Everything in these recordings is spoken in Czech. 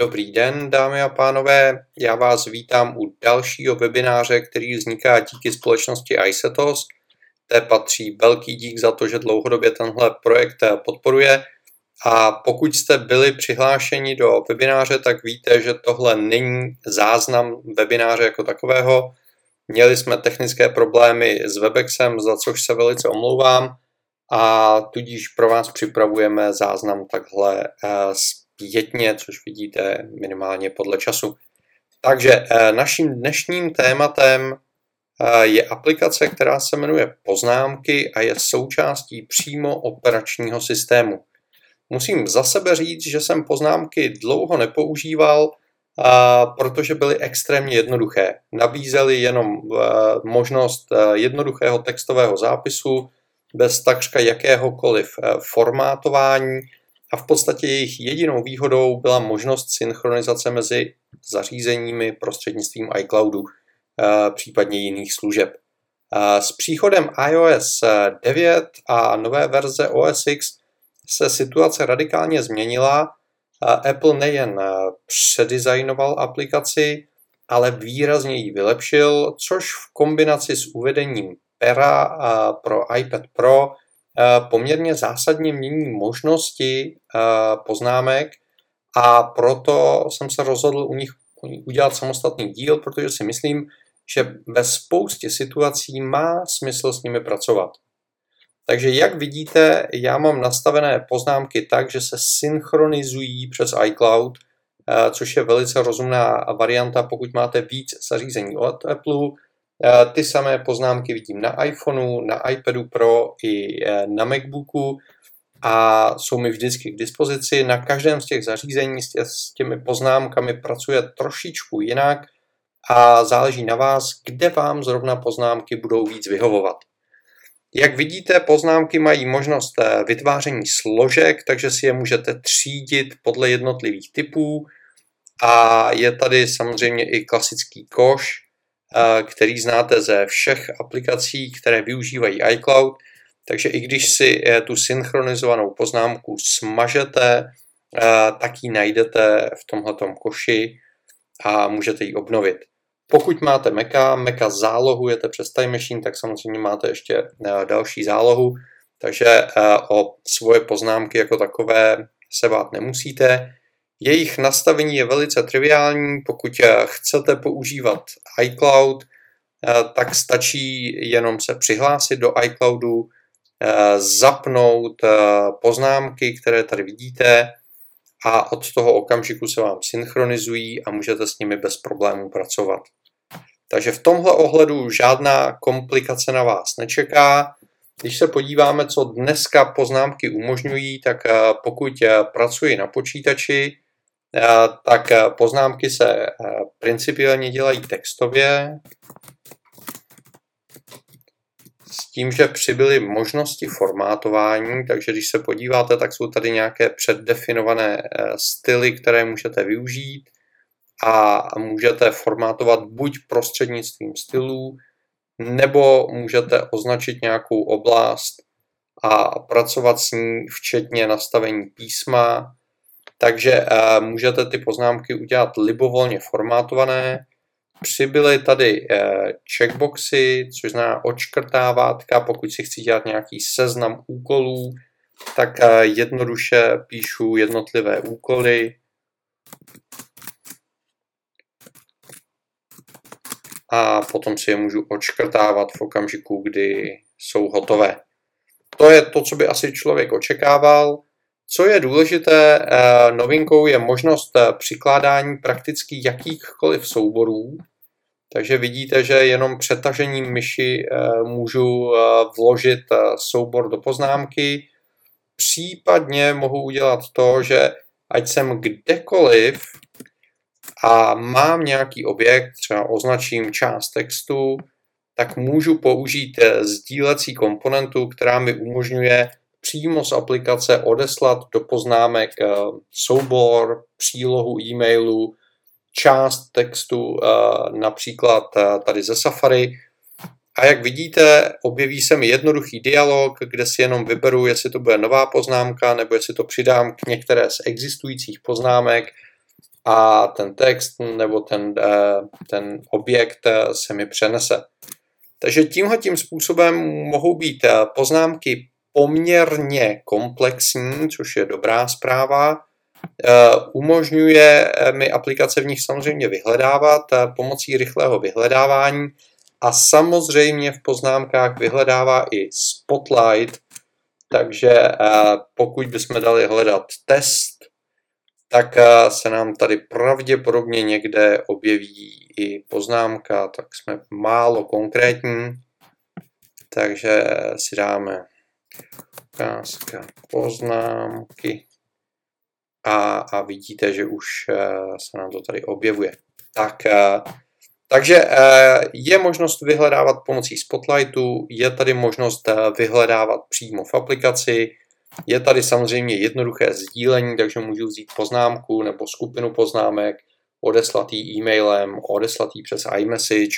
Dobrý den, dámy a pánové. Já vás vítám u dalšího webináře, který vzniká díky společnosti iSetos. Té patří velký dík za to, že dlouhodobě tenhle projekt podporuje. A pokud jste byli přihlášeni do webináře, tak víte, že tohle není záznam webináře jako takového. Měli jsme technické problémy s Webexem, za což se velice omlouvám a tudíž pro vás připravujeme záznam takhle zpětně, což vidíte minimálně podle času. Takže eh, naším dnešním tématem eh, je aplikace, která se jmenuje Poznámky a je součástí přímo operačního systému. Musím za sebe říct, že jsem poznámky dlouho nepoužíval, protože byly extrémně jednoduché. Nabízely jenom eh, možnost jednoduchého textového zápisu bez takřka jakéhokoliv formátování a v podstatě jejich jedinou výhodou byla možnost synchronizace mezi zařízeními prostřednictvím iCloudu, eh, případně jiných služeb. Eh, s příchodem iOS 9 a nové verze OS X se situace radikálně změnila. Apple nejen eh, předizajnoval aplikaci, ale výrazně ji vylepšil, což v kombinaci s uvedením Pera pro iPad Pro Eh, poměrně zásadně mění možnosti eh, poznámek a proto jsem se rozhodl u nich udělat samostatný díl, protože si myslím, že ve spoustě situací má smysl s nimi pracovat. Takže jak vidíte, já mám nastavené poznámky tak, že se synchronizují přes iCloud, eh, což je velice rozumná varianta, pokud máte víc zařízení od Apple, ty samé poznámky vidím na iPhoneu, na iPadu Pro i e, na MacBooku a jsou mi vždycky k dispozici. Na každém z těch zařízení s těmi poznámkami pracuje trošičku jinak a záleží na vás, kde vám zrovna poznámky budou víc vyhovovat. Jak vidíte, poznámky mají možnost e, vytváření složek, takže si je můžete třídit podle jednotlivých typů a je tady samozřejmě i klasický koš, který znáte ze všech aplikací, které využívají iCloud. Takže i když si eh, tu synchronizovanou poznámku smažete, eh, tak ji najdete v tomhletom koši a můžete ji obnovit. Pokud máte Maca, Maca zálohujete přes Time Machine, tak samozřejmě máte ještě eh, další zálohu, takže o svoje poznámky jako takové se bát nemusíte. Jejich nastavení je velice triviální, pokud chcete používat iCloud, eh, tak stačí jenom se přihlásit do iCloudu, eh, zapnout eh, poznámky, které tady vidíte a od toho okamžiku se vám synchronizují a můžete s nimi bez problémů pracovat. Takže v tomhle ohledu žádná komplikace na vás nečeká. Když se podíváme, co dneska poznámky umožňují, tak pokud pracuji na počítači, Eh, tak eh, poznámky se eh, principiálně dělají textově, s tím, že přibyly možnosti formátování, takže když se podíváte, tak jsou tady nějaké předdefinované styly, které můžete využít a můžete formátovat buď prostřednictvím stylů, nebo můžete označit nějakou oblast a pracovat s ní včetně nastavení písma, takže uh, můžete ty poznámky udělat libovolně formátované. Přibyly tady uh, checkboxy, což znamená očkrtávátka, pokud si chci dělat nějaký seznam úkolů, tak uh, jednoduše píšu jednotlivé úkoly. A potom si je můžu očkrtávat v okamžiku, kdy jsou hotové. To je to, co by asi člověk očekával. Co je důležité, eh, novinkou je možnost eh, přikládání prakticky jakýchkoliv souborů, takže vidíte, že jenom přetažením myši eh, můžu vložit soubor do poznámky. Případně mohu udělat to, že ať jsem kdekoliv a mám nějaký objekt, třeba označím část textu, tak můžu použít sdílecí komponentu, která mi umožňuje přímo z aplikace odeslat do poznámek eh, soubor, přílohu e-mailu, část textu, eh, například eh, tady ze Safari. A jak vidíte, objeví se mi jednoduchý dialog, kde si jenom vyberu, jestli to bude nová poznámka, nebo jestli to přidám k některé z existujících poznámek a ten text nebo ten, ten objekt se mi přenese. Takže tímhle tím způsobem mohou být poznámky poměrně komplexní, což je dobrá zpráva. Umožňuje mi aplikace v nich samozřejmě vyhledávat pomocí rychlého vyhledávání a samozřejmě v poznámkách vyhledává i Spotlight, takže pokud bychom dali hledat test, tak se nám tady pravděpodobně někde objeví i poznámka, tak jsme málo konkrétní. Takže si dáme ukázka poznámky a, a vidíte, že už se nám to tady objevuje. Tak takže eh, je možnost vyhledávat pomocí Spotlightu, je tady možnost eh, vyhledávat přímo v aplikaci, je tady samozřejmě jednoduché sdílení, takže můžu vzít poznámku nebo skupinu poznámek, odeslat ji e-mailem, odeslat ji přes iMessage,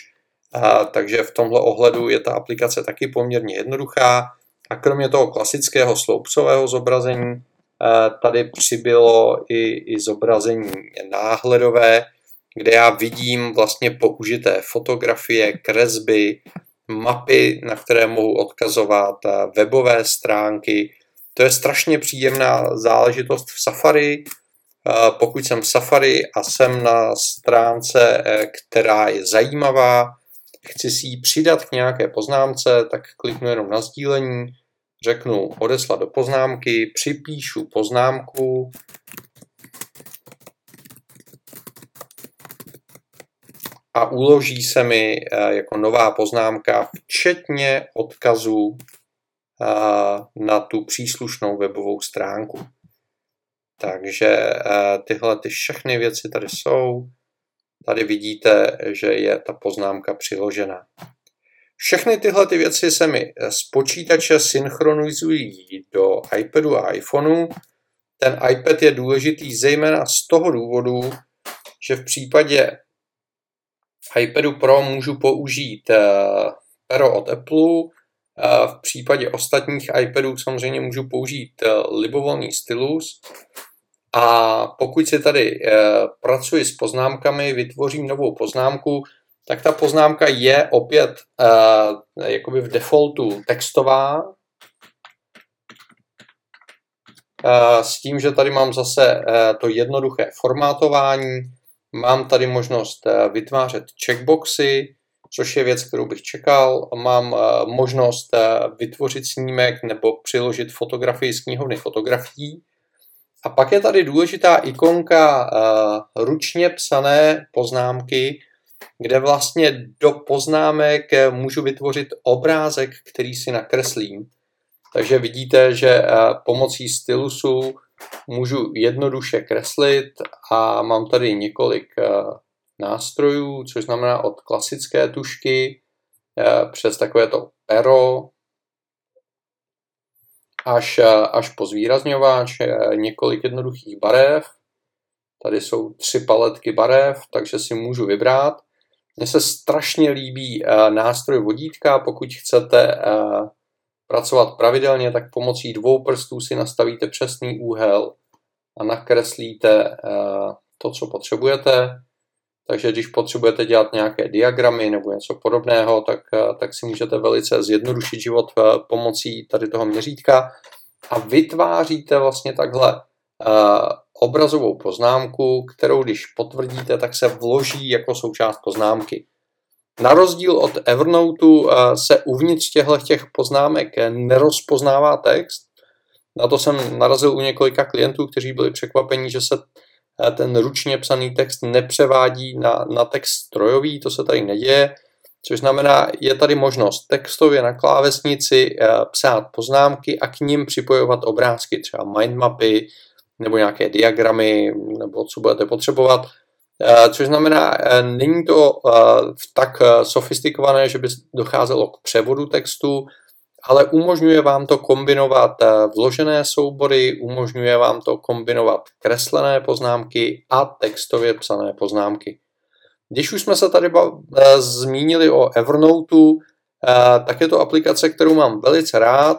takže v tomhle ohledu je ta aplikace taky poměrně jednoduchá. A kromě toho klasického sloupsového zobrazení, eh, tady přibylo i, i zobrazení náhledové, kde já vidím vlastně použité fotografie, kresby, mapy, na které mohu odkazovat, webové stránky. To je strašně příjemná záležitost v Safari. Pokud jsem v Safari a jsem na stránce, která je zajímavá, chci si ji přidat k nějaké poznámce, tak kliknu jenom na sdílení, řeknu odeslat do poznámky, připíšu poznámku, a uloží se mi eh, jako nová poznámka, včetně odkazu eh, na tu příslušnou webovou stránku. Takže eh, tyhle ty všechny věci tady jsou. Tady vidíte, že je ta poznámka přiložena. Všechny tyhle ty věci se mi z počítače synchronizují do iPadu a iPhoneu. Ten iPad je důležitý zejména z toho důvodu, že v případě iPadu Pro můžu použít eh, pero od Apple, v případě ostatních iPadů samozřejmě můžu použít eh, libovolný stylus. A pokud si tady pracuji s poznámkami, vytvořím novou poznámku, tak ta poznámka je opět jakoby v defaultu textová, s tím, že tady mám zase to jednoduché formátování, Mám tady možnost eh, vytvářet checkboxy, což je věc, kterou bych čekal. Mám eh, možnost eh, vytvořit snímek nebo přiložit fotografii z knihovny fotografií. A pak je tady důležitá ikonka ručně psané poznámky, kde vlastně do poznámek můžu vytvořit obrázek, který si nakreslím. Takže vidíte, že pomocí stylusu můžu jednoduše kreslit a mám tady několik eh, nástrojů, což znamená od klasické tušky eh, přes takovéto pero až, eh, až po zvýrazňováč, několik jednoduchých barev. Tady jsou tři paletky barev, takže si můžu vybrat. Mně se strašně líbí nástroj vodítka, pokud chcete pracovat pravidelně, tak pomocí dvou prstů si nastavíte přesný úhel a nakreslíte eh, to, co potřebujete. Takže když potřebujete dělat nějaké diagramy nebo něco podobného, tak, eh, tak si můžete velice zjednodušit život eh, pomocí tady toho měřítka a vytváříte vlastně takhle obrazovou poznámku, kterou když potvrdíte, tak se vloží jako součást poznámky. Na rozdíl od Evernoteu eh, se uvnitř těchto těch poznámek nerozpoznává text. Na to jsem narazil u několika klientů, kteří byli překvapení, že se eh, ten ručně psaný text nepřevádí na, na text strojový, to se tady neděje, což znamená, je tady možnost textově na klávesnici eh, psát poznámky a k ním připojovat obrázky, třeba mindmapy nebo nějaké diagramy, nebo co budete potřebovat. Eh, což znamená, eh, není to tak sofistikované, že by docházelo k převodu textu, ale umožňuje vám to kombinovat vložené soubory, umožňuje vám to kombinovat kreslené poznámky a textově psané poznámky. Když už jsme se tady zmínili o Evernoteu, tak je to aplikace, kterou mám velice rád.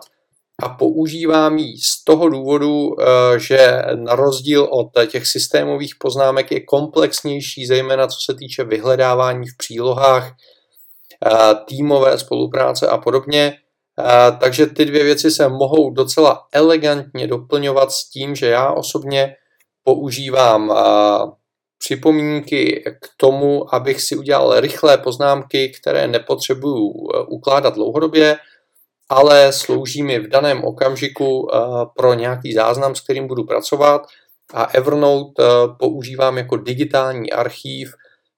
a používám ji z toho důvodu, že na rozdíl od těch systémových poznámek je komplexnější, zejména co se týče vyhledávání v přílohách, týmové spolupráce a podobně. Takže ty dvě věci se mohou docela elegantně doplňovat s tím, že já osobně používám připomínky k tomu, abych si udělal rychlé poznámky, které nepotřebuju e, ukládat dlouhodobě, ale slouží mi v daném okamžiku e, pro nějaký záznam, s kterým budu pracovat. A Evernote e, používám jako digitální archív,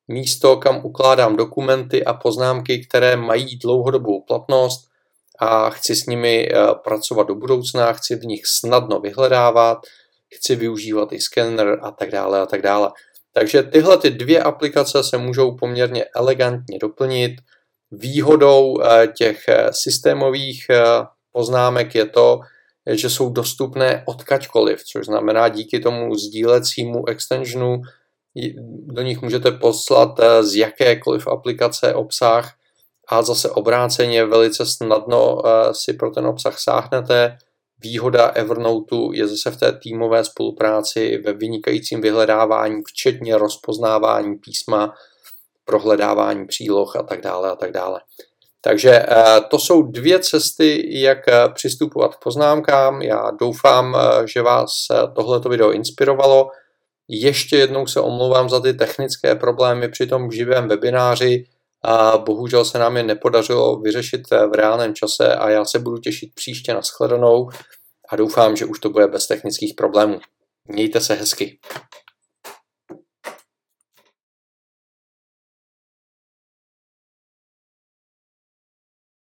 místo, kam ukládám dokumenty a poznámky, které mají dlouhodobou platnost a chci s nimi pracovat do budoucna, chci v nich snadno vyhledávat, chci využívat i scanner a tak dále a tak dále. Takže tyhle ty dvě aplikace se můžou poměrně elegantně doplnit. Výhodou eh, těch eh, systémových eh, poznámek je to, že jsou dostupné odkaďkoliv, což znamená díky tomu sdílecímu extensionu do nich můžete poslat z jakékoliv aplikace obsah a zase obráceně velice snadno si pro ten obsah sáhnete Výhoda Evernoteu je zase v té týmové spolupráci ve vynikajícím vyhledávání, včetně rozpoznávání písma, prohledávání příloh a tak dále a tak dále. Takže eh, to jsou dvě cesty, jak eh, přistupovat k poznámkám. Já doufám, eh, že vás tohleto video inspirovalo. Ještě jednou se omlouvám za ty technické problémy při tom živém webináři. A bohužel se nám je nepodařilo vyřešit v reálném čase a já se budu těšit příště na shledanou a doufám, že už to bude bez technických problémů. Mějte se hezky.